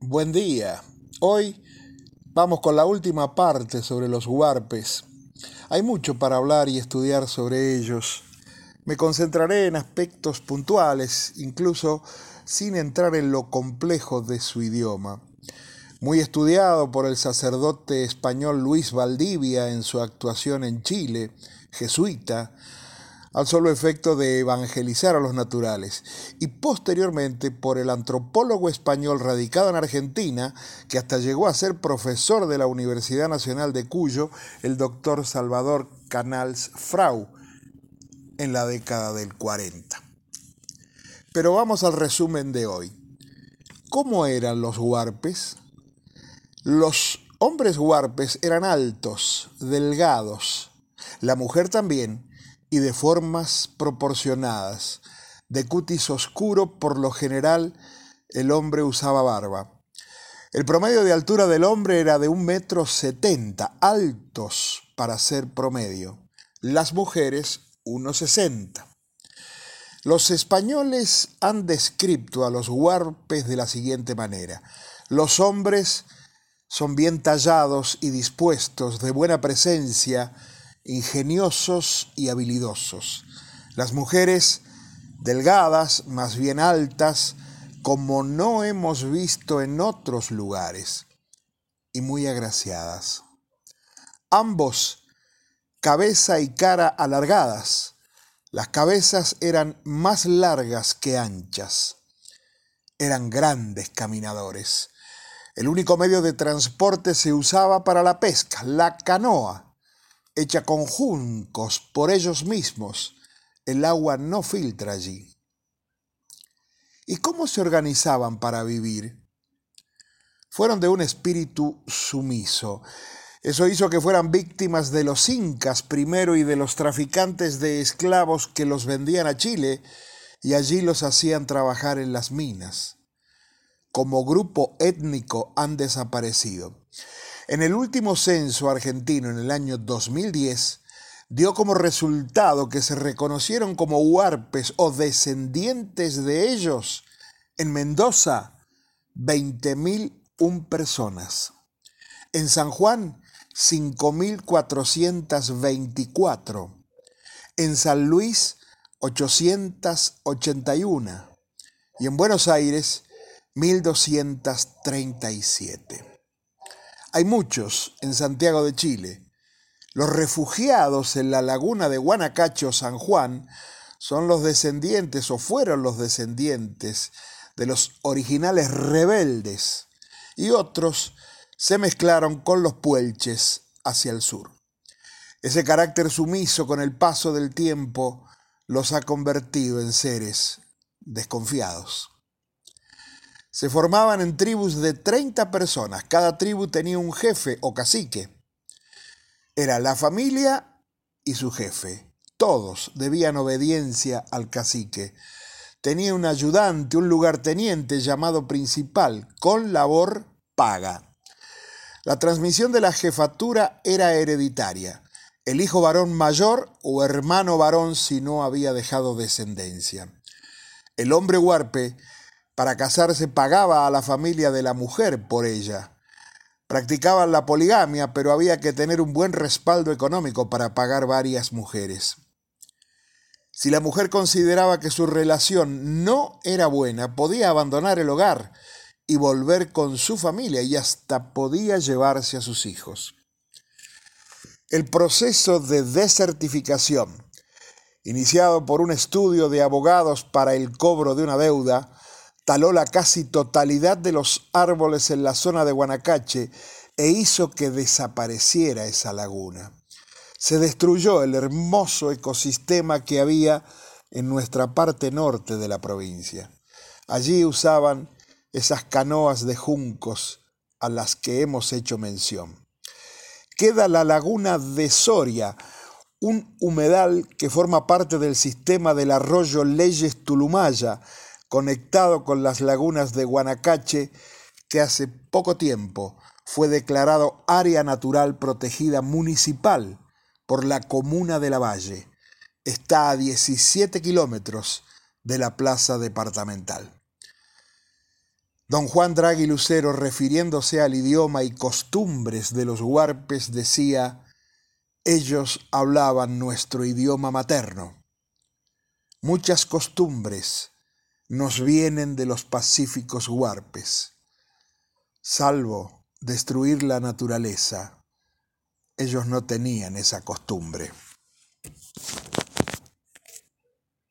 buen día. Hoy vamos con la última parte sobre los huarpes. Hay mucho para hablar y estudiar sobre ellos. Me concentraré en aspectos puntuales, incluso sin entrar en lo complejo de su idioma. Muy estudiado por el sacerdote español Luis Valdivia en su actuación en Chile, jesuita, al solo efecto de evangelizar a los naturales, y posteriormente por el antropólogo español radicado en Argentina, que hasta llegó a ser profesor de la Universidad Nacional de Cuyo, el doctor Salvador Canals Frau, en la década del 40. Pero vamos al resumen de hoy. ¿Cómo eran los huarpes? Los hombres huarpes eran altos, delgados, la mujer también, y de formas proporcionadas. De cutis oscuro, por lo general, el hombre usaba barba. El promedio de altura del hombre era de un metro setenta, altos para ser promedio. Las mujeres, unos sesenta. Los españoles han descrito a los huarpes de la siguiente manera. Los hombres son bien tallados y dispuestos, de buena presencia, ingeniosos y habilidosos. Las mujeres delgadas, más bien altas, como no hemos visto en otros lugares, y muy agraciadas. Ambos, cabeza y cara alargadas. Las cabezas eran más largas que anchas. Eran grandes caminadores. El único medio de transporte se usaba para la pesca, la canoa hecha con juncos por ellos mismos. El agua no filtra allí. ¿Y cómo se organizaban para vivir? Fueron de un espíritu sumiso. Eso hizo que fueran víctimas de los incas primero y de los traficantes de esclavos que los vendían a Chile y allí los hacían trabajar en las minas. Como grupo étnico han desaparecido. En el último censo argentino en el año 2010, dio como resultado que se reconocieron como huarpes o descendientes de ellos en Mendoza 20.001 personas. En San Juan 5.424. En San Luis 881. Y en Buenos Aires 1.237. Hay muchos en Santiago de Chile. Los refugiados en la laguna de Guanacacho, San Juan, son los descendientes o fueron los descendientes de los originales rebeldes y otros se mezclaron con los puelches hacia el sur. Ese carácter sumiso con el paso del tiempo los ha convertido en seres desconfiados. Se formaban en tribus de 30 personas. Cada tribu tenía un jefe o cacique. Era la familia y su jefe. Todos debían obediencia al cacique. Tenía un ayudante, un lugarteniente llamado principal, con labor paga. La transmisión de la jefatura era hereditaria. El hijo varón mayor o hermano varón si no había dejado descendencia. El hombre huarpe para casarse pagaba a la familia de la mujer por ella. Practicaban la poligamia, pero había que tener un buen respaldo económico para pagar varias mujeres. Si la mujer consideraba que su relación no era buena, podía abandonar el hogar y volver con su familia y hasta podía llevarse a sus hijos. El proceso de desertificación, iniciado por un estudio de abogados para el cobro de una deuda, taló la casi totalidad de los árboles en la zona de Guanacache e hizo que desapareciera esa laguna. Se destruyó el hermoso ecosistema que había en nuestra parte norte de la provincia. Allí usaban esas canoas de juncos a las que hemos hecho mención. Queda la laguna de Soria, un humedal que forma parte del sistema del arroyo Leyes Tulumaya, conectado con las lagunas de Guanacache, que hace poco tiempo fue declarado área natural protegida municipal por la comuna de La Valle. Está a 17 kilómetros de la plaza departamental. Don Juan Draghi Lucero, refiriéndose al idioma y costumbres de los huarpes, decía, ellos hablaban nuestro idioma materno. Muchas costumbres nos vienen de los pacíficos huarpes, salvo destruir la naturaleza. Ellos no tenían esa costumbre.